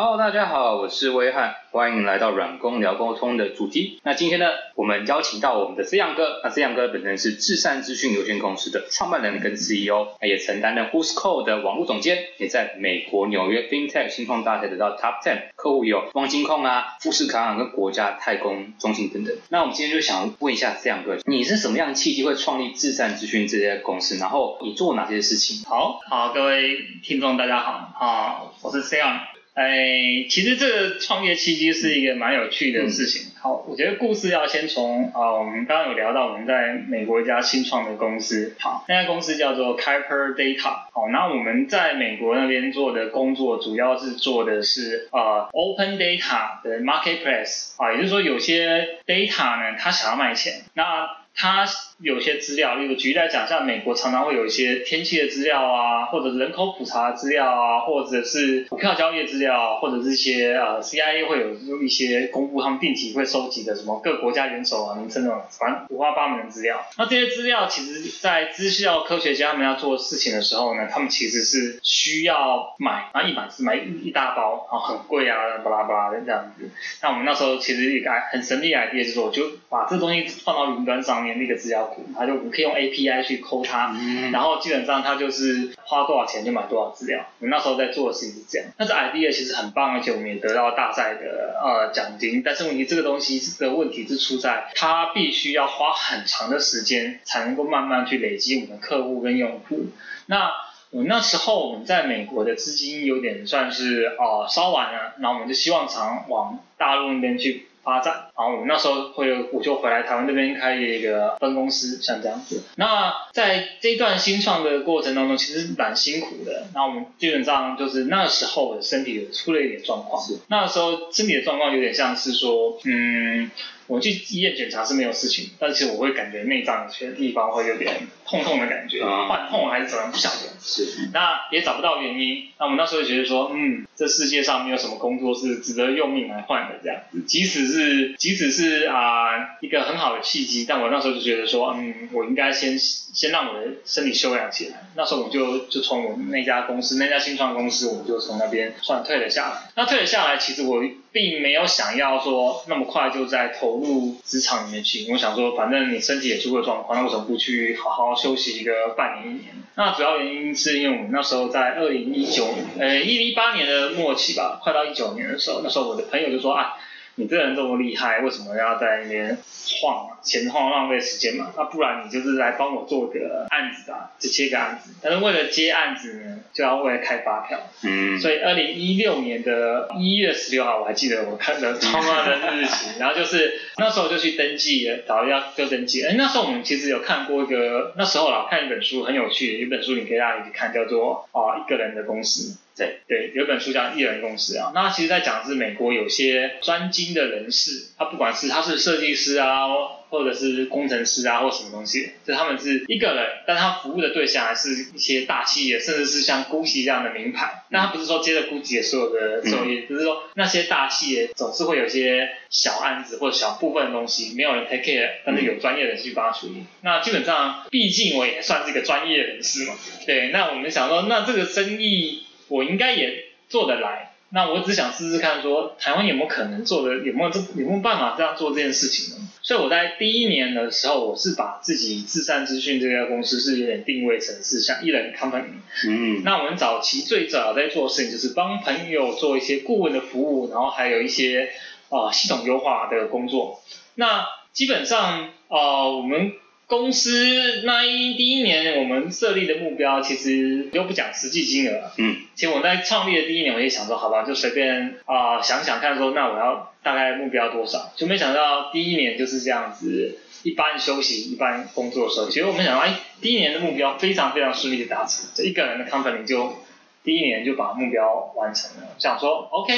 Hello，大家好，我是威汉，欢迎来到软工聊沟通的主题。那今天呢，我们邀请到我们的 C 阳哥。那 C 阳哥本身是至善资讯有限公司的创办人跟 CEO，也承担了 Who's Code 的网络总监，也在美国纽约 FinTech 新创大赛得到 Top Ten，客户有方金控啊、富士康啊跟国家太空中心等等。那我们今天就想问一下 C 阳哥，你是什么样的契机会创立至善资讯这些公司？然后你做哪些事情？好好，各位听众大家好，啊，我是 C 阳。哎，其实这个创业契机是一个蛮有趣的事情。好，我觉得故事要先从啊，我们刚刚有聊到我们在美国一家新创的公司，好，那家公司叫做 Kuiper Data。好，那我们在美国那边做的工作，主要是做的是呃 Open Data 的 Marketplace。啊，也就是说有些 data 呢，它想要卖钱，那它有些资料，例如举例来讲，像美国常常会有一些天气的资料啊，或者人口普查的资料啊，或者是股票交易的资料，或者是一些呃 CIA 会有一些公布他们定期会收集的什么各国家元首啊名称那种，反正五花八门的资料。那这些资料其实，在资料科学家们要做事情的时候呢，他们其实是需要买，然后一买是买一一大包，然后很贵啊，巴拉巴拉的这样子。那我们那时候其实一个很神秘的 idea 是说，我就把这东西放到云端上面那个资料。它就我可以用 API 去抠它，然后基本上它就是花多少钱就买多少资料。我们那时候在做的事情是这样，那这 idea 其实很棒，而且我们也得到大赛的呃奖金。但是问题这个东西的问题是出在它必须要花很长的时间才能够慢慢去累积我们的客户跟用户。那我那时候我们在美国的资金有点算是哦烧完了，然后我们就希望常往大陆那边去。发展，然后我们那时候会，我就回来台湾这边开一个分公司，像这样子。那在这一段新创的过程当中，其实蛮辛苦的。那我们基本上就是那时候的身体出了一点状况，那时候身体的状况有点像是说，嗯。我去医院检查是没有事情，但是我会感觉内脏有些地方会有点痛痛的感觉，患痛还是怎么不晓得。是。那也找不到原因，那我们那时候就觉得说，嗯，这世界上没有什么工作是值得用命来换的这样子。即使是即使是啊一个很好的契机，但我那时候就觉得说，嗯，我应该先先让我的身体休养起来。那时候我就就从我们那家公司那家新创公司，我们就从那边算退了下来。那退了下来，其实我。并没有想要说那么快就在投入职场里面去，我想说反正你身体也出过状况，那为什么不去好好休息一个半年一年？那主要原因是因为我们那时候在二零一九，呃，一零一八年的末期吧，快到一九年的时候，那时候我的朋友就说啊。你这人这么厉害，为什么要在那边晃啊？闲晃浪费时间嘛？那不然你就是来帮我做个案子啊，就接个案子。但是为了接案子呢，就要为了开发票。嗯。所以二零一六年的一月十六号，我还记得我看的 创办的日期。然后就是那时候就去登记了，然后要就登记。哎，那时候我们其实有看过一个，那时候啦，看一本书很有趣，一本书你可以大家一起看，叫做啊一个人的公司。对对，有本书叫《一人公司》啊，那其实在讲是美国有些专精的人士，他不管是他是设计师啊，或者是工程师啊，或什么东西，就他们是一个人，但他服务的对象还是一些大企业，甚至是像 GUCCI 这样的名牌。那他不是说接着 GUCCI 所有的收益，只是说那些大企业总是会有一些小案子或者小部分的东西没有人 take care，但是有专业人士去帮他处理。那基本上，毕竟我也算是一个专业人士嘛，对，那我们想说，那这个生意。我应该也做得来，那我只想试试看，说台湾有没有可能做的，有没有这有没有办法这样做这件事情呢？所以我在第一年的时候，我是把自己自善资讯这家公司是有点定位成是像艺人 company。嗯。那我们早期最早在做的事情就是帮朋友做一些顾问的服务，然后还有一些啊系统优化的工作。那基本上啊我们。公司那一第一年，我们设立的目标其实又不讲实际金额。嗯，其实我在创立的第一年，我也想说，好吧，就随便啊想想看，说那我要大概目标多少？就没想到第一年就是这样子，一半休息，一半工作的时候，其实我们想到，哎，第一年的目标非常非常顺利的达成，这一个人的 company 就第一年就把目标完成了。想说，OK，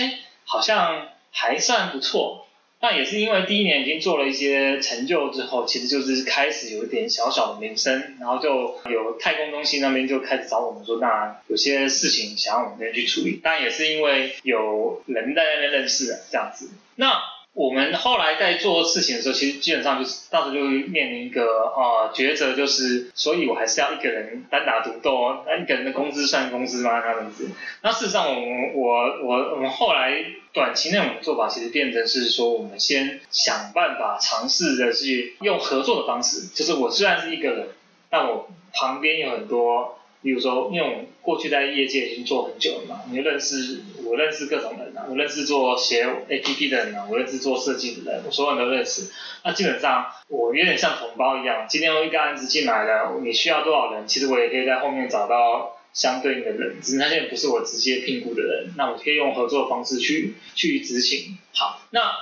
好像还算不错。那也是因为第一年已经做了一些成就之后，其实就是开始有一点小小的名声，然后就有太空中心那边就开始找我们说，那有些事情想要我们这边去处理。但也是因为有人在那边认识这样子。那我们后来在做事情的时候，其实基本上就是当时就面临一个呃抉择，就是所以我还是要一个人单打独斗，那一个人的工资算工资吗？那样子。那事实上，我们我我我们后来短期内我们做法其实变成是说，我们先想办法尝试着去用合作的方式，就是我虽然是一个人，但我旁边有很多。比如说，因为我过去在业界已经做很久了嘛，你认识我认识各种人啊，我认识做写 A P P 的人啊，我认识做设计的人，我所有人都认识。那基本上我有点像同胞一样，今天有一个案子进来了，你需要多少人，其实我也可以在后面找到相对应的人，只是他现在不是我直接聘雇的人，那我可以用合作的方式去去执行。好，那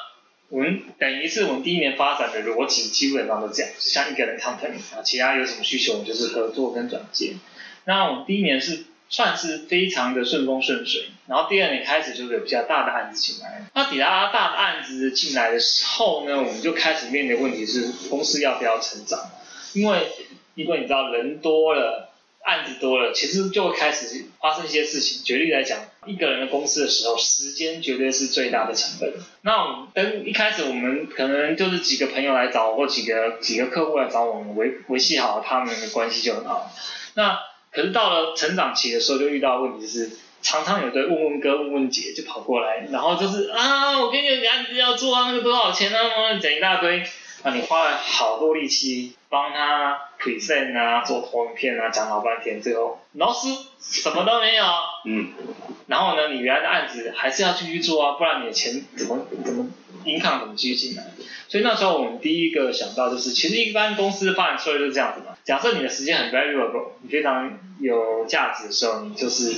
我们等于是我们第一年发展的逻辑基本上都这样，就像一个人 company 啊，其他有什么需求，我们就是合作跟转接。那我们第一年是算是非常的顺风顺水，然后第二年开始就有比较大的案子进来。那抵达大的案子进来的时候呢，我们就开始面临问题是公司要不要成长？因为因为你知道人多了，案子多了，其实就会开始发生一些事情。举例来讲，一个人的公司的时候，时间绝对是最大的成本。那我们等一开始我们可能就是几个朋友来找，或几个几个客户来找我们维维系好他们的关系就很好。那可是到了成长期的时候，就遇到问题，是常常有的问问哥、问问姐就跑过来，然后就是啊，我跟你有案子要做啊，那个多少钱啊，讲一大堆，啊，你花了好多力气帮他 present 啊，做投影片啊，讲老半天，最后老师什么都没有，嗯，然后呢，你原来的案子还是要继续做啊，不然你的钱怎么怎么 income 怎么继续进来？所以那时候我们第一个想到就是，其实一般公司的发展策略就是这样子嘛。假设你的时间很 valuable，你非常有价值的时候，你就是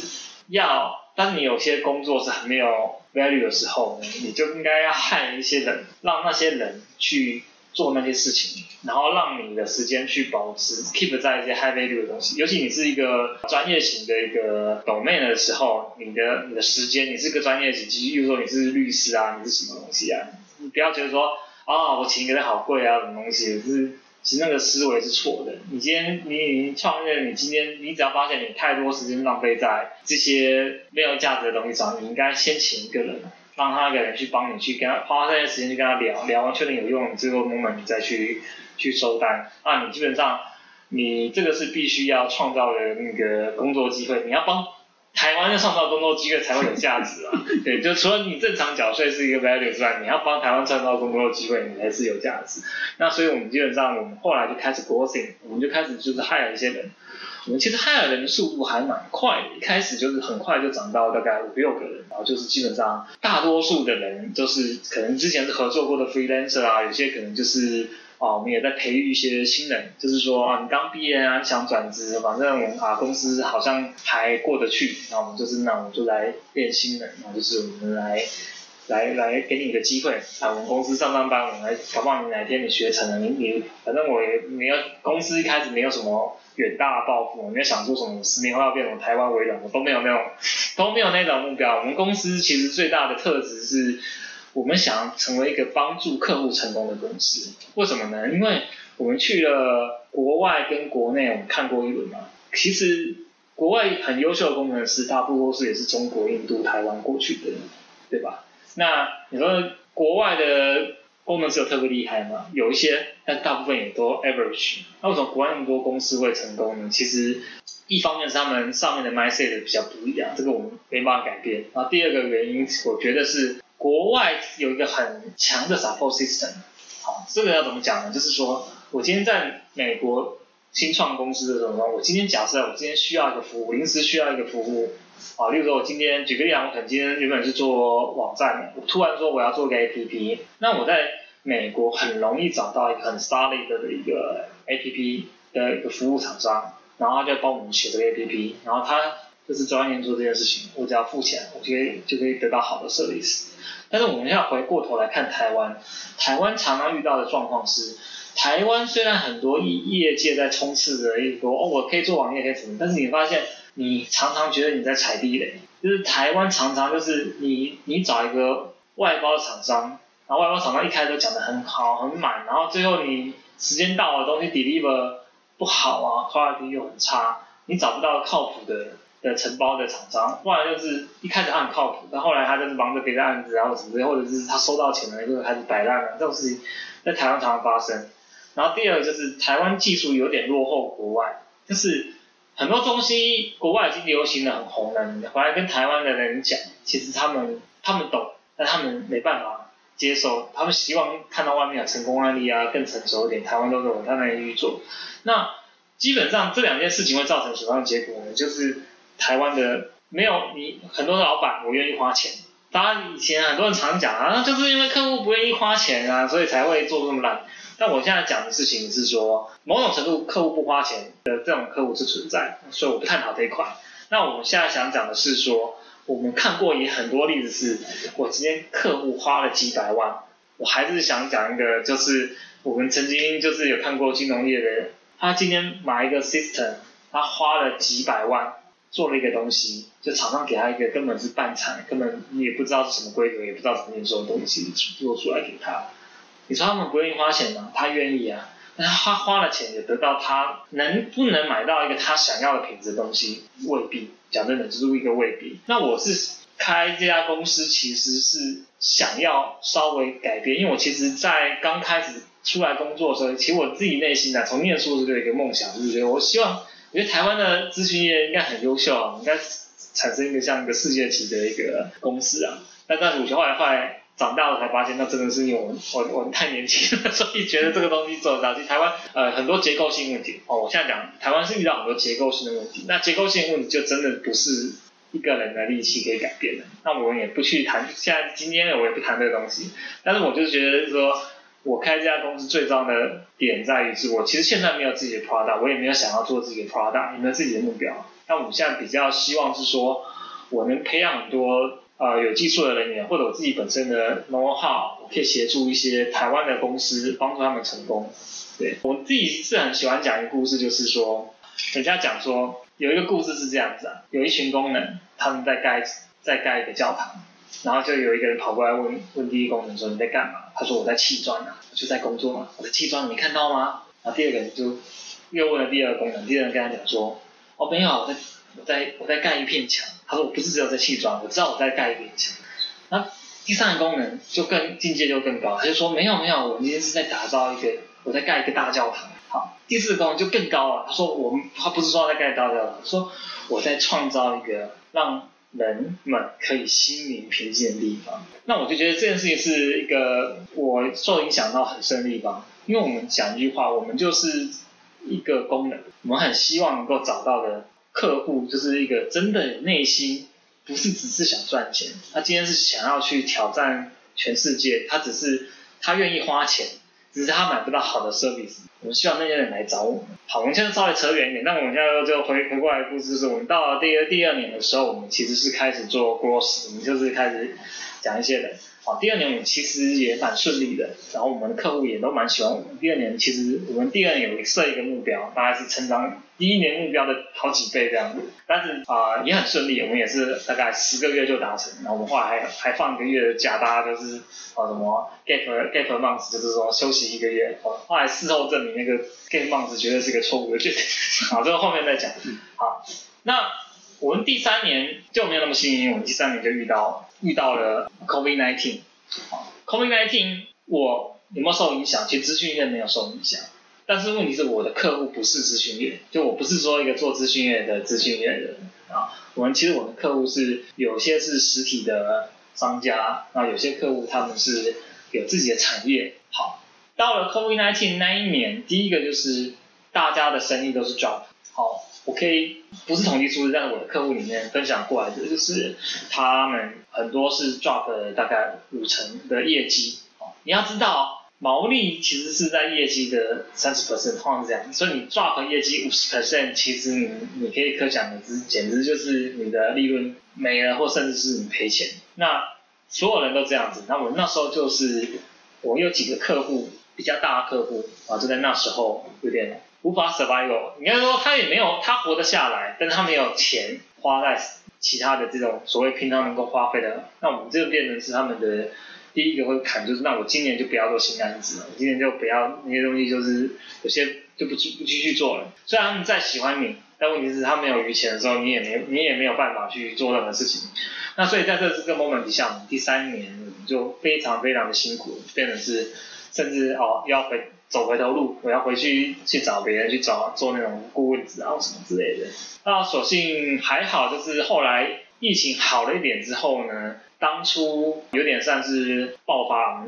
要，但是你有些工作是很没有 value 的时候，你就应该要害一些人，让那些人去做那些事情，然后让你的时间去保持 keep 在一些 high value 的东西。尤其你是一个专业型的一个 domain 的时候，你的你的时间，你是个专业型，比如说你是律师啊，你是什么东西啊？你不要觉得说。啊，我请一个人好贵啊，什么东西？就是其实那个思维是错的。你今天你已经创业，你今天你只要发现你太多时间浪费在这些没有价值的东西上，你应该先请一个人，让他一个人去帮你去跟他花这些时间去跟他聊聊完，确定有用，你最后 moment 你再去去收单。那你基本上你这个是必须要创造的那个工作机会，你要帮。台湾的创造工作机会才会有价值啊！对，就除了你正常缴税是一个 value 之外，你要帮台湾创造工作机会，你才是有价值。那所以我们基本上，我们后来就开始 growing，我们就开始就是 hire 一些人。我们其实 hire 人的速度还蛮快的，一开始就是很快就涨到大概五六个人，然后就是基本上大多数的人都是可能之前是合作过的 freelancer 啊，有些可能就是。啊，我们也在培育一些新人，就是说啊，你刚毕业啊，你想转职，反正我们啊，公司好像还过得去，那我们就是那我们就来练新人，那就是我们来来来给你一个机会啊，我们公司上上班，我们来，搞不好你哪天你学成了，你你反正我也没有，公司一开始没有什么远大的抱负，没有想做什么十年后要变成台湾微软，我都没有那种都没有那种目标。我们公司其实最大的特质是。我们想要成为一个帮助客户成功的公司，为什么呢？因为我们去了国外跟国内，我们看过一轮嘛。其实国外很优秀的工程师，大部分是也是中国、印度、台湾过去的，对吧？那你说国外的工程师有特别厉害吗？有一些，但大部分也都 average。那为什么国外那么多公司会成功呢？其实一方面是他们上面的 mindset 比较不一样，这个我们没办法改变。然后第二个原因，我觉得是。国外有一个很强的 support system，好，这个要怎么讲呢？就是说我今天在美国新创公司的时候，我今天假设我今天需要一个服务，临时需要一个服务，啊，例如说我今天举个例子，我可能今天原本是做网站，我突然说我要做个 APP，那我在美国很容易找到一个很 solid 的一个 APP 的一个服务厂商，然后他就帮我们写这个 APP，然后他就是专业做这件事情，我只要付钱，我就可以就可以得到好的 service。但是我们要回过头来看台湾，台湾常常遇到的状况是，台湾虽然很多业业界在冲刺着一个哦，我可以做网页可以怎么，但是你发现你常常觉得你在踩地雷，就是台湾常常就是你你找一个外包厂商，然后外包厂商一开始都讲的很好很满，然后最后你时间到了东西 deliver 不好啊，quality 又很差，你找不到靠谱的的承包的厂商，不然就是一开始他很靠谱，但后来他就是忙着别的案子，然后什么，或者是他收到钱了就开始摆烂了，这种事情在台湾常常发生。然后第二个就是台湾技术有点落后国外，就是很多东西国外已经流行的很红了，你回来跟台湾的人讲，其实他们他们懂，但他们没办法接受，他们希望看到外面有成功案例啊，更成熟一点，台湾都有，他们去做。那基本上这两件事情会造成什么样的结果呢？就是台湾的没有你很多的老板我愿意花钱，当然以前很多人常讲啊，就是因为客户不愿意花钱啊，所以才会做这么烂。但我现在讲的事情是说，某种程度客户不花钱的这种客户是存在，所以我不探讨这一块。那我们现在想讲的是说，我们看过也很多例子，是我今天客户花了几百万，我还是想讲一个，就是我们曾经就是有看过金融业的人，他今天买一个 system，他花了几百万做了一个东西，就厂商给他一个根本是半产，根本你也不知道是什么规格，也不知道怎么验收的东西做出来给他。你说他们不愿意花钱吗？他愿意啊，但他花了钱也得到他能不能买到一个他想要的品质的东西，未必。讲真的，就是一个未必。那我是开这家公司，其实是想要稍微改变，因为我其实，在刚开始出来工作的时候，其实我自己内心呢，从念书的时候有一个梦想，就是觉得我希望，我觉得台湾的咨询业应该很优秀啊，应该产生一个像一个世界级的一个公司啊。但但是我后来后来。长大了才发现，那真的是因为我我我们太年轻了，所以觉得这个东西做得到。其实台湾呃很多结构性问题哦，我现在讲台湾是遇到很多结构性的问题，那结构性问题就真的不是一个人的力气可以改变的。那我们也不去谈，现在今天我也不谈这个东西。但是我就觉得说，我开这家公司最重要的点在于是我其实现在没有自己的 product，我也没有想要做自己的 product，也没有自己的目标。那我们现在比较希望是说，我能培养很多。呃，有技术的人员或者我自己本身的 know how，我可以协助一些台湾的公司，帮助他们成功。对我自己是很喜欢讲一个故事，就是说，人家讲说有一个故事是这样子啊，有一群工人他们在盖在盖一个教堂，然后就有一个人跑过来问问第一工人说你在干嘛？他说我在砌砖啊，就在工作嘛，我在砌砖，你没看到吗？然后第二个人就又问了第二个工人，第二个人跟他讲说，哦没有，我在我在我在盖一片墙。他说我不是只有在砌砖，我知道我在盖一片墙。那第三个功能就更境界就更高，他就说没有没有，我今天是在打造一个，我在盖一个大教堂。好，第四个功能就更高了，他说我们他不是说在盖大教堂，说我在创造一个让人们可以心灵平静的地方。那我就觉得这件事情是一个我受影响到很深的地方，因为我们讲一句话，我们就是一个功能，我们很希望能够找到的。客户就是一个真的内心不是只是想赚钱，他今天是想要去挑战全世界，他只是他愿意花钱，只是他买不到好的 service。我们希望那些人来找我们。好，我们现在稍微扯远一点，那我们现在就回回过来故事是，我们到了第二第二年的时候，我们其实是开始做 growth，我们就是开始讲一些人。好，第二年我们其实也蛮顺利的，然后我们的客户也都蛮喜欢我们。第二年其实我们第二年有设一个目标，大概是成长。第一年目标的好几倍这样子，但是啊也很顺利，我们也是大概十个月就达成。然后我们后来还还放一个月的假，大家就是啊什么 gap gap month，就是说休息一个月。后来事后证明那个 gap month 绝对是个错误的决定。好，这个后面再讲。好，那我们第三年就没有那么幸运，我们第三年就遇到遇到了 COVID nineteen。好，COVID nineteen 我有没有受影响？其实资讯业没有受影响。但是问题是我的客户不是咨询业，就我不是说一个做咨询业的咨询业人啊。我们其实我们客户是有些是实体的商家，啊有些客户他们是有自己的产业。好，到了 COVID-19 那一年，第一个就是大家的生意都是 drop。好，我可以不是统计数字，但是我的客户里面分享过来的就是他们很多是 drop 大概五成的业绩。你要知道。毛利其实是在业绩的三十 percent，通常是这样，所以你 drop 业绩五十 percent，其实你你可以可想而知，简直就是你的利润没了，或甚至是你赔钱。那所有人都这样子，那我那时候就是我有几个客户比较大的客户啊，就在那时候有点无法 survive。应该说他也没有他活得下来，但是他没有钱花在其他的这种所谓平常能够花费的，那我们这个变成是他们的。第一个会砍，就是那我今年就不要做新案子了，我今年就不要那些东西，就是有些就不不继续做了。虽然他们再喜欢你，但问题是，他没有余钱的时候，你也没你也没有办法去做任何事情。那所以在这这个 moment 底下，第三年就非常非常的辛苦，变成是甚至哦要回走回头路，我要回去去找别人去找做那种顾问职啊什么之类的。那所幸还好，就是后来疫情好了一点之后呢。当初有点算是爆发，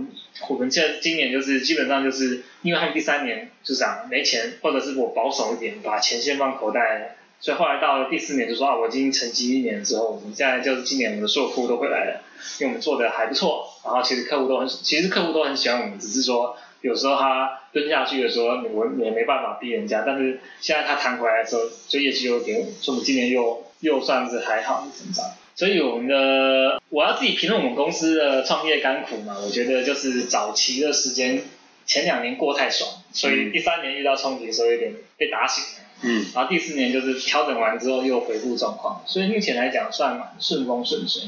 我们现在今年就是基本上就是因为他们第三年就讲没钱，或者是我保守一点，把钱先放口袋，所以后来到了第四年就说啊，我已经沉积一年之后，我们现在就是今年我们的所有客户都会来了，因为我们做的还不错，然后其实客户都很，其实客户都很喜欢我们，只是说有时候他蹲下去的时候，我也没办法逼人家，但是现在他弹回来的时候，就业绩又给我，所以我们今年又又算是还好的成长。所以我们的我要自己评论我们公司的创业甘苦嘛，我觉得就是早期的时间前两年过太爽，所以第三年遇到冲击的时候有点被打醒了，嗯，然后第四年就是调整完之后又恢复状况，所以目前来讲算蛮顺风顺水。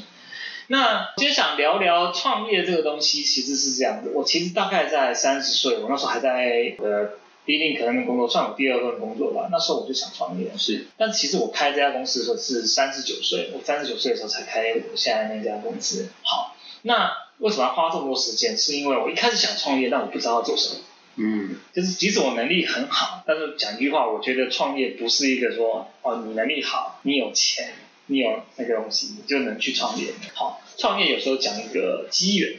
那今天想聊聊创业这个东西，其实是这样的，我其实大概在三十岁，我那时候还在呃。第一份可能的工作算我第二份工作吧，那时候我就想创业。是，但其实我开这家公司的时候是三十九岁，我三十九岁的时候才开我现在那家公司。好，那为什么要花这么多时间？是因为我一开始想创业，但我不知道要做什么。嗯，就是即使我能力很好，但是讲一句话，我觉得创业不是一个说哦，你能力好，你有钱，你有那个东西，你就能去创业。好，创业有时候讲一个机缘，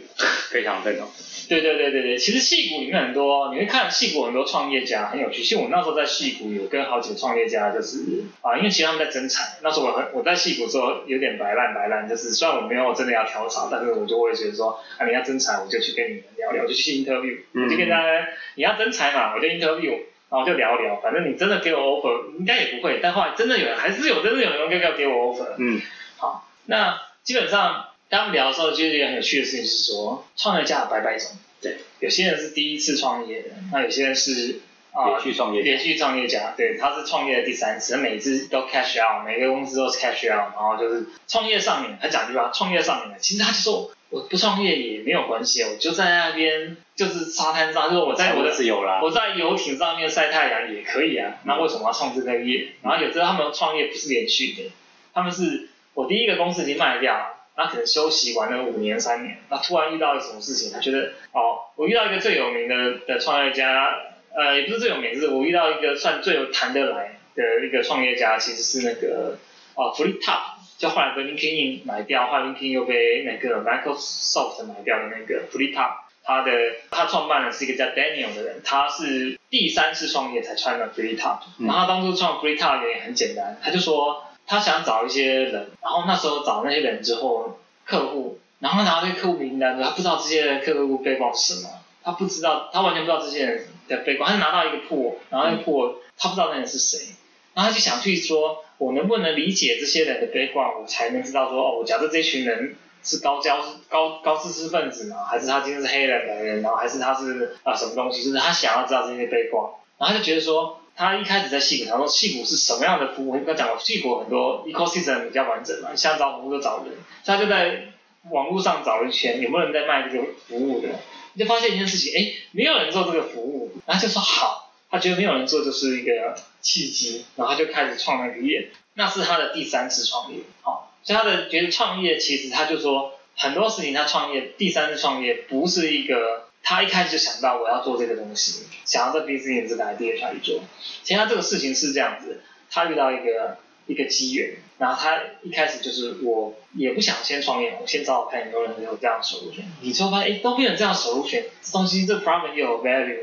非常非常。对对对对对，其实戏骨里面很多，你会看戏骨很多创业家很有趣。其实我那时候在戏骨有跟好几个创业家，就是啊，因为其实他们在争产。那时候我很我在戏骨时候有点白烂白烂，就是虽然我没有真的要跳槽，但是我就会觉得说啊，你要争产，我就去跟你们聊聊，就去 interview，我就跟大家你要争财嘛，我就 interview，然后就聊聊，反正你真的给我 offer，应该也不会。但后来真的有人还是有真的有人要给我 offer。嗯，好，那基本上。跟他们聊的时候，就是一个很有趣的事情，是说创业家百百种。对，有些人是第一次创业的，那有些人是啊连续创业连续创业家。对，他是创业的第三次，每次都 cash out，每个公司都是 cash out，然后就是创业上面，他讲句话，创业上面，其实他就说我不创业也没有关系啊，我就在那边就是沙滩上，就是我在我的自由啦，我在游艇上面晒太阳也可以啊。那为什么要创这个业？然后有时候他们创业不是连续的，他们是我第一个公司已经卖掉。那可能休息完了五年三年，那突然遇到了什么事情？他觉得哦，我遇到一个最有名的的创业家，呃，也不是最有名，就是我遇到一个算最有谈得来的一个创业家，其实是那个哦 e e Top，就后来被 LinkedIn 买掉，后来 LinkedIn 又被那个 Microsoft 买掉的那个 f l e e Top，他的他创办的是一个叫 Daniel 的人，他是第三次创业才创了 f l e e Top，然后他当初创 f l e e Top 也很简单，他就说。他想找一些人，然后那时候找那些人之后，客户，然后拿到这个客户名单，他不知道这些人客户背光是什么，他不知道，他完全不知道这些人的背光，他拿到一个铺，然后那个铺他不知道那人是谁，然后他就想去说，我能不能理解这些人的背光，我才能知道说，哦，假设这群人是高教高高知识分子嘛，还是他今天是黑人白人，然后还是他是啊什么东西，就是他想要知道这些背光，然后他就觉得说。他一开始在戏谷，他说戏谷是什么样的服务？我刚讲过，戏谷很多 ecosystem 比较完整嘛，想找服务就找人，他就在网络上找了一圈，有没有人在卖这个服务的？你就发现一件事情，哎，没有人做这个服务，然后就说好，他觉得没有人做就是一个契机，然后他就开始创了个业，那是他的第三次创业，好，所以他的觉得创业其实他就说很多事情他创业第三次创业不是一个。他一开始就想到我要做这个东西，想要在 business 这个 idea 下去做。其实他这个事情是这样子，他遇到一个一个机缘，然后他一开始就是我也不想先创业，我先找找看有没有人有这样的收入权。你之后发现哎都没有这样收入权，这东西这 problem 又有 value，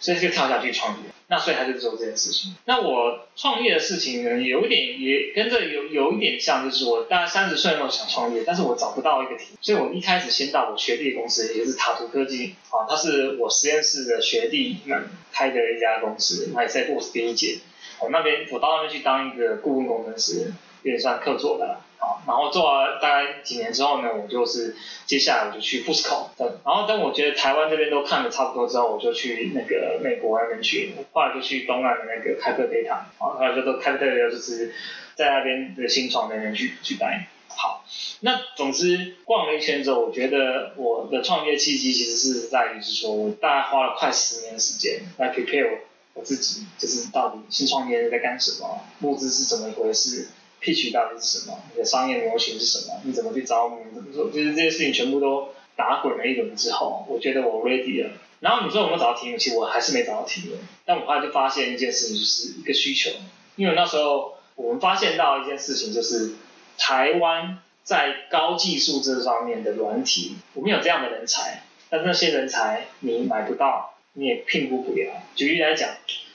所以就跳下去创业。那所以他就做这件事情。那我创业的事情呢，有一点也跟这有有一点像，就是我大概三十岁的时候想创业，但是我找不到一个题，所以我一开始先到我学弟公司，也是塔图科技啊，他是我实验室的学弟们开的一家公司，他也在我第一届。我那边我到那边去当一个顾问工程师，有点算客座的。然后做了大概几年之后呢，我就是接下来我就去 f u s c o 然后等我觉得台湾这边都看的差不多之后，我就去那个美国那边去，后来就去东岸的那个开克 data，啊，后来就都开克 data 就是在那边的新创那边去去待。好，那总之逛了一圈之后，我觉得我的创业契机其实是在于是说，我大概花了快十年时间来 prepare 我自己，就是到底新创业在干什么，募资是怎么一回事，pitch 到底是什么，你的商业模型是什么，你怎么去招募，怎么做，就是这些事情全部都打滚了一轮之后，我觉得我 ready 了。然后你说我没有找到题目？其实我还是没找到题目。但我后来就发现一件事情，就是一个需求。因为那时候我们发现到一件事情，就是台湾在高技术这方面的软体，我们有这样的人才，但那些人才你买不到，你也聘不不了。举例来讲，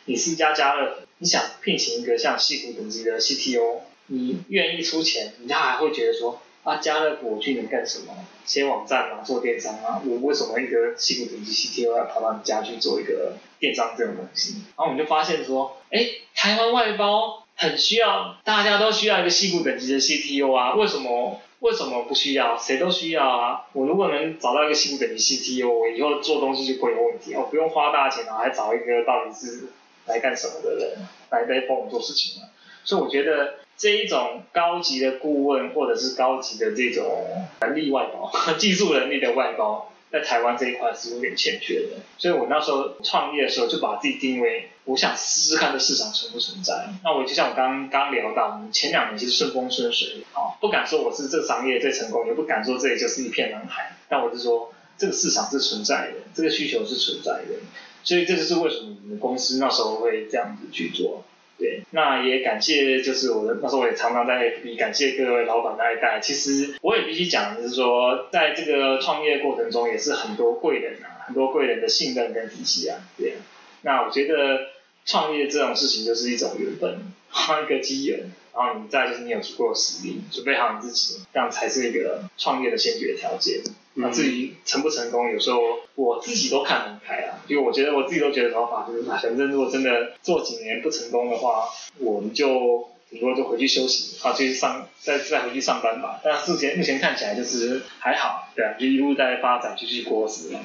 你是一家家乐，你想聘请一个像西湖等级的 CTO，你愿意出钱，你他还会觉得说。啊，家乐福我去能干什么？写网站啊，做电商啊？我为什么一个西部顶级 CTO 要跑到你家去做一个电商这种东西？然后我们就发现说，哎，台湾外包很需要，大家都需要一个西部等级的 CTO 啊？为什么？为什么不需要？谁都需要啊！我如果能找到一个西部等级 CTO，我以后做东西就不会有问题，我不用花大钱，啊还找一个到底是来干什么的人来来帮我做事情了。所以我觉得。这一种高级的顾问，或者是高级的这种能力外包、技术能力的外包，在台湾这一块是有点欠缺的。所以我那时候创业的时候，就把自己定位，我想试试看这市场存不存在。那我就像我刚刚聊到，我们前两年其实顺风顺水，啊，不敢说我是这个行业最成功，也不敢说这里就是一片蓝海。但我是说，这个市场是存在的，这个需求是存在的。所以这就是为什么我们公司那时候会这样子去做。对，那也感谢，就是我的那时候我也常常在 FB 感谢各位老板的爱戴。其实我也必须讲，就是说在这个创业过程中，也是很多贵人啊，很多贵人的信任跟体系啊。对，那我觉得创业这种事情就是一种缘分，一个机缘。然后你再就是你有足够的实力，准备好你自己，这样才是一个创业的先决条件。那至于成不成功，有时候我自己都看很开啊，因为我觉得我自己都觉得老法就是，反正如果真的做几年不成功的话，我们就顶多就回去休息，啊，继续上再再回去上班吧。但目前目前看起来就是还好，对啊，就一路在发展，继续过日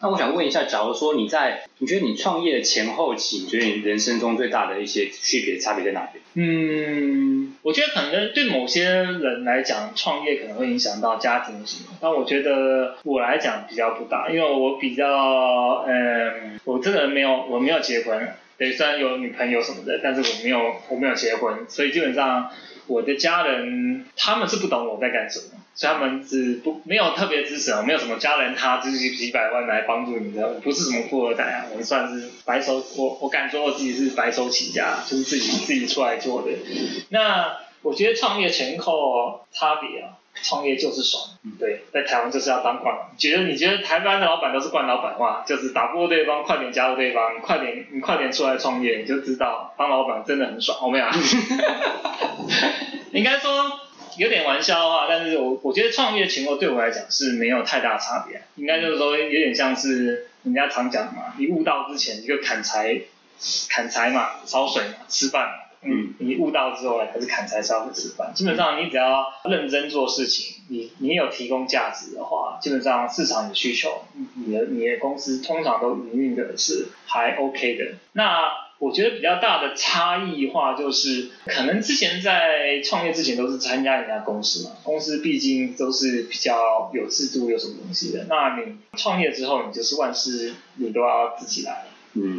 那我想问一下，假如说你在，你觉得你创业前后期，你觉得你人生中最大的一些区别差别在哪边？嗯，我觉得可能对某些人来讲，创业可能会影响到家庭型，但我觉得我来讲比较不大，因为我比较，嗯，我这个人没有，我没有结婚，对，虽然有女朋友什么的，但是我没有，我没有结婚，所以基本上我的家人他们是不懂我在干什么。所以他们是不没有特别支持啊，没有什么家人他支几几百万来帮助你的，我不是什么富二代啊，我算是白手，我我敢说我自己是白手起家，就是自己自己出来做的。那我觉得创业前后差别啊，创业就是爽，对，在台湾就是要当惯，觉得你觉得台湾的老板都是惯老板话，就是打不过对方，快点加入对方，你快点你快点出来创业，你就知道当老板真的很爽，有没有？应该说。有点玩笑话，但是我我觉得创业情况对我来讲是没有太大差别，应该就是说有点像是人家常讲嘛，你悟道之前你就砍柴，砍柴嘛，烧水嘛，吃饭，嗯，嗯你悟到之后还是砍柴烧火吃饭，基本上你只要认真做事情，你你有提供价值的话，基本上市场有需求，你的你的公司通常都营运的是还 OK 的，那。我觉得比较大的差异化就是，可能之前在创业之前都是参加人家公司嘛，公司毕竟都是比较有制度、有什么东西的。那你创业之后，你就是万事你都要自己来。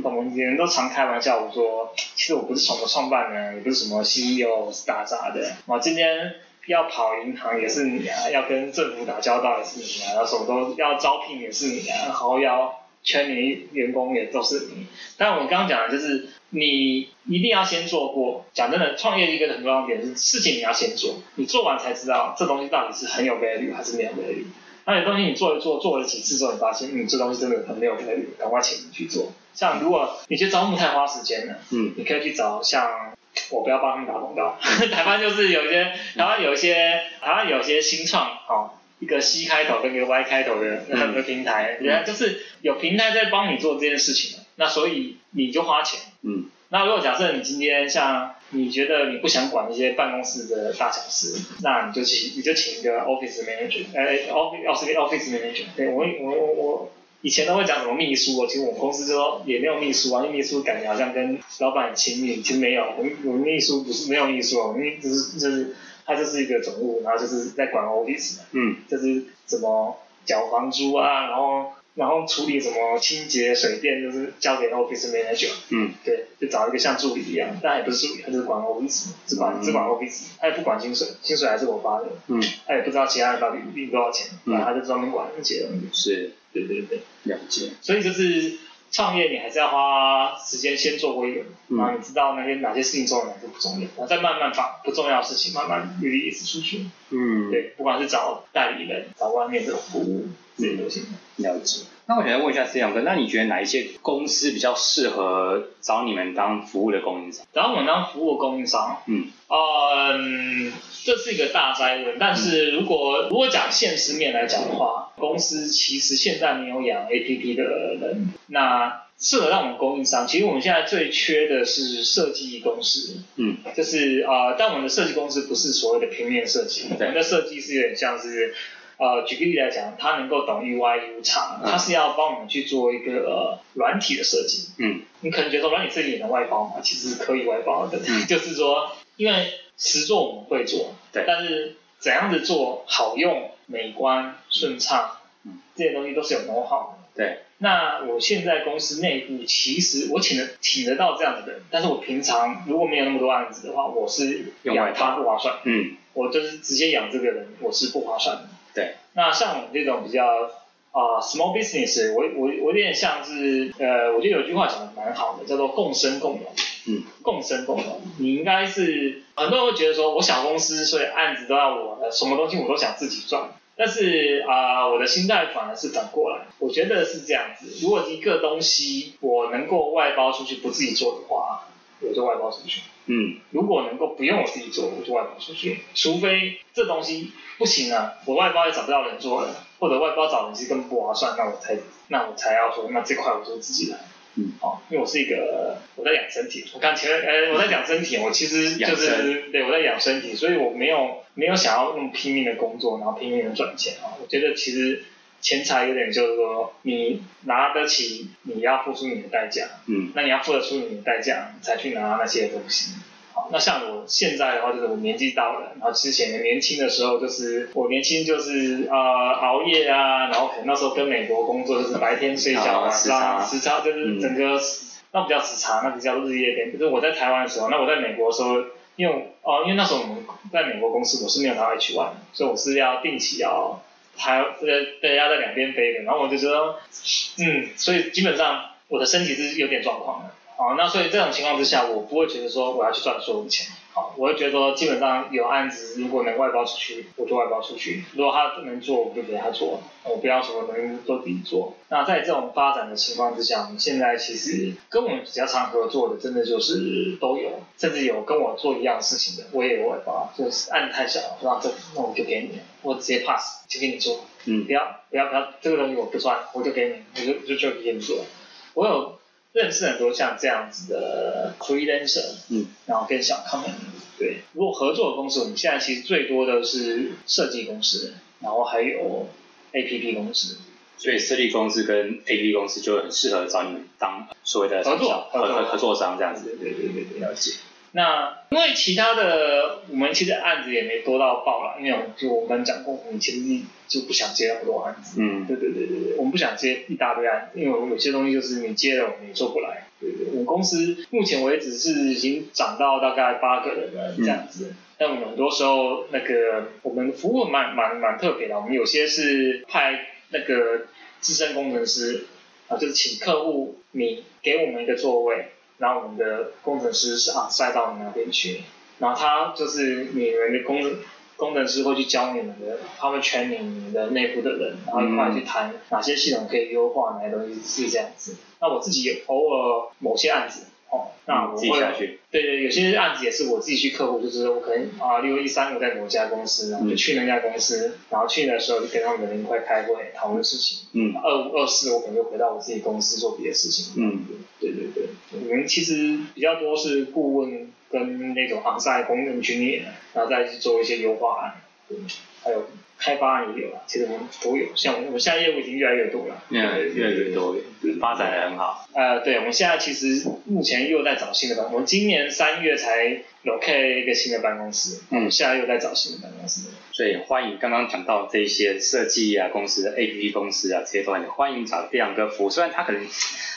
我们人都常开玩笑，我说，其实我不是什么创办人，也不是什么 CEO，是打杂的。我今天要跑银行也是你啊，要跟政府打交道也是你啊，然后什么都要招聘也是你啊，然后要圈你员工也都是你。但我刚刚讲的就是。你一定要先做过。讲真的，创业一个很重要的点是，事情你要先做，你做完才知道这东西到底是很有规律还是没有规律。那有东西你做一做，做了几次之后，你发现，嗯，这东西真的很没有规律赶快请人去做。像如果你去招募太花时间了，嗯，你可以去找像我不要帮他们打广告，台湾就是有一些，台湾有一些，台湾有一些新创，哦，一个 C 开头跟一个 Y 开头的很多平台，人家就是有平台在帮你做这件事情那所以你就花钱，嗯，那如果假设你今天像你觉得你不想管一些办公室的大小事，那你就请你就请一个 office manager，哎，office office manager，对我我我我以前都会讲什么秘书，其实我们公司就也没有秘书啊，因为秘书感觉好像跟老板很亲密，其实没有，我们我们秘书不是没有秘书，我们就是就是他就是一个总务，然后就是在管 office，嗯，就是怎么缴房租啊，然后。然后处理什么清洁、水电，就是交给 office manager。嗯，对，就找一个像助理一样，但也不是助理，他就是管 office，只管只管 office，他也不管薪水，薪水还是我发的。嗯，他也不知道其他人到底领多少钱，嗯他就专门管那些东西。是对对对，了解。所以就是创业，你还是要花时间先做过一轮，嗯然后你知道那些哪些事情重要，哪些不重要，然后再慢慢把不重要的事情慢慢 release 出去。嗯，对，不管是找代理人、找外面这种服务，这些都行。了解。那我想问一下思阳哥，那你觉得哪一些公司比较适合找你们当服务的供应商？找我们当服务供应商，嗯，嗯，这是一个大灾问。但是如果如果讲现实面来讲的话，公司其实现在没有养 APP 的人，那适合让我们供应商。其实我们现在最缺的是设计公司，嗯，就是啊、呃但我们的设计公司不是所谓的平面设计，我们的设计是有点像是。呃，举个例来讲，他能够懂 UI、U 叉，嗯他是要帮我们去做一个呃软体的设计。嗯，你可能觉得说软体设计也能外包嘛？其实是可以外包的，嗯 就是说，因为实做我们会做，对但是怎样子做好用、美观、顺畅，嗯这些东西都是有 know how 的。对，那我现在公司内部其实我请得请得到这样子的人，但是我平常如果没有那么多案子的话，我是养他不划算，嗯，我就是直接养这个人，我是不划算的。对，那像我们这种比较啊、small business，我我我有点像是呃，我觉得有句话讲的蛮好的，叫做共生共荣。嗯，共生共荣，你应该是很多人会觉得说，我小公司，所以案子都要我的，什么东西我都想自己赚。但是啊、我的心态反而是反过来，我觉得是这样子。如果一个东西我能够外包出去，不自己做的话，我就外包出去。嗯，如果能够不用我自己做，我就外包出去。除非这东西不行了，我外包也找不到人做了，或者外包找人是根本不划算，那我才那我才要说，那这块我就自己来。嗯，好、因为我是一个我在养身体，我刚前面呃我在养身体，我其实就养是对我在养身体，所以我没有没有想要那么拼命的工作，然后拼命的赚钱啊。我觉得其实钱财有点就是说你拿得起，你要付出你的代价。嗯，那你要付得出你的代价，你才去拿那些东西。好，那像我现在的话，就是我年纪到了，然后之前年轻的时候，就是我年轻就是呃熬夜啊，然后可能那时候跟美国工作，就是白天睡觉，啊晚时差上时差就是整个、那不叫时差，那个叫日夜颠。就是我在台湾的时候，那我在美国的时候，因为哦、因为那时候我们在美国公司，我是没有拿 H one，所以我是要定期要还呃被压在两边背的，然后我就觉得嗯，所以基本上我的身体是有点状况的。啊，那所以这种情况之下，我不会觉得说我要去赚所有的钱。好，我会觉得说基本上有案子，如果能外包出去，我就外包出去；如果他能做，我就给他做，我不要什么能都自己做。那在这种发展的情况之下，我们现在其实跟我们比较常合作的，真的就是都有，甚至有跟我做一样事情的，我也有外包，就是案子太小了，说啊这那我就给你，我直接 pass 就给你做。嗯不要不要不要，这个东西我不赚，我就给你，我就就就给你做。我有认识很多像这样子的 freelancer，嗯，然后跟小 company，对，如果合作的公司，我们现在其实最多的是设计公司，然后还有 APP 公司，所以设计公司跟 APP 公司就很适合找你们当所谓的合作合合作合合作商这样子。对对对。了解。那因为其他的我们其实案子也没多到爆了，因为我们就我们刚讲过，我们其实就不想接那么多案子。嗯对对对对对，我们不想接一大堆案子，因为我们有些东西就是你接了我们也做不来。对对，我们公司目前为止是已经涨到大概八个人了这样子。但我们很多时候那个我们服务蛮蛮蛮特别的，我们有些是派那个资深工程师啊，就是请客户你给我们一个座位，然后我们的工程师是啊塞到你那边去，然后他就是你们的工工程师会去教你们的，他们全你们的内部的人，然后一块去谈哪些系统可以优化，哪些东西是这样子。那我自己也偶尔某些案子，那我会下去。对对，有些案子也是我自己去客户，就是我可能啊，例如一三五在某家公司，然后就去那家公司，然后去的时候就跟他们的人一块开会讨论事情。嗯二五二四我可能就回到我自己公司做别的事情。嗯，对对对，我们其实比较多是顾问跟那种行赛公认军演，然后再去做一些优化案，对，还有开发案也有了，其实我们都有，像我们我们现在业务已经越来越多了，越来对越来越。多，发展的很好。呃，对，我们现在其实目前又在找新的办，我们今年三月才 locate 一个新的办公室，嗯现在又在找新的办公室。所以欢迎刚刚讲到这些设计啊公司、A P P 公司啊这些都很欢迎找这样个服务，虽然他可能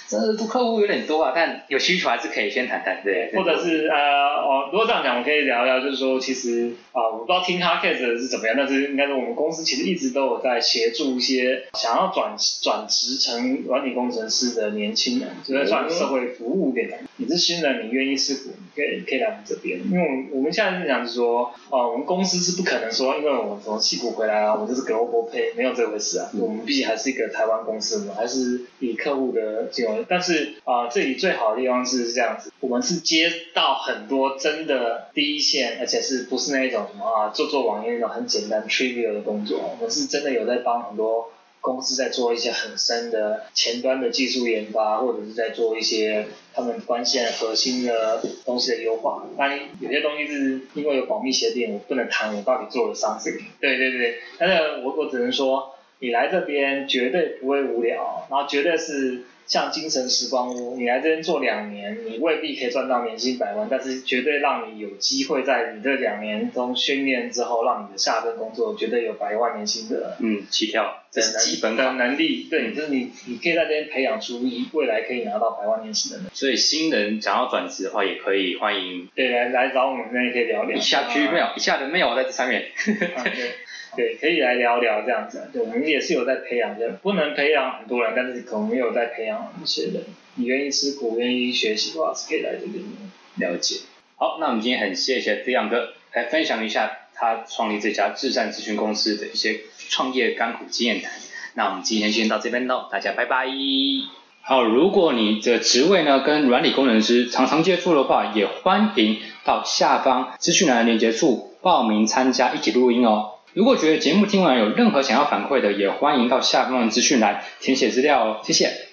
这客户有点多啊，但有需求还是可以先谈谈，对。或者是呃哦，如果这样讲，我可以聊聊，就是说其实啊，我不知道听他 case 是怎么样，但是应该是我们公司其实一直都有在协助一些想要转转职成软体工程师的年轻人，就是算社会服务给他。你是新人，你愿意试股，可以可以来我们这边，因为我们我们现在是讲是说，哦，我们公司是不可能说，因为我从戏股回来啊，我就是 global pay，没有这回事啊。我们毕竟还是一个台湾公司，我们还是以客户的金融。但是啊，这里最好的地方是这样子，我们是接到很多真的第一线，而且是不是那一种什么啊，做做网页那种很简单 trivial 的工作，我们是真的有在帮很多。公司在做一些很深的前端的技术研发，或者是在做一些他们关键核心的东西的优化。但有些东西是因为有保密协定，我不能谈我到底做了啥事情。对对对，但是我我只能说，你来这边绝对不会无聊，然后绝对是。像精神时光屋，你来这边做两年，你未必可以赚到年薪百万，但是绝对让你有机会在你这两年中训练之后，让你的下份工作绝对有百万年薪的嗯起跳，这是基本的能力。对，就是你你可以在这边培养出一未来可以拿到百万年薪的人。所以新人想要转职的话，也可以欢迎对来来找我们这边可以聊聊。以下区没有，以下的没有在这上面。对，可以来聊聊这样子。对，我们也是有在培养的，不能培养很多人，但是可能有在培养一些人。你愿意吃苦，愿意学习的话，是可以来这边了解。好，那我们今天很谢谢这样哥来分享一下他创立这家智善咨询公司的一些创业甘苦经验谈。那我们今天先到这边喽，大家拜拜。好，如果你的职位呢跟软体工程师常常接触的话，也欢迎到下方资讯栏连接处报名参加一起录音哦。如果觉得节目听完有任何想要反馈的，也欢迎到下方的资讯栏填写资料哦，谢谢。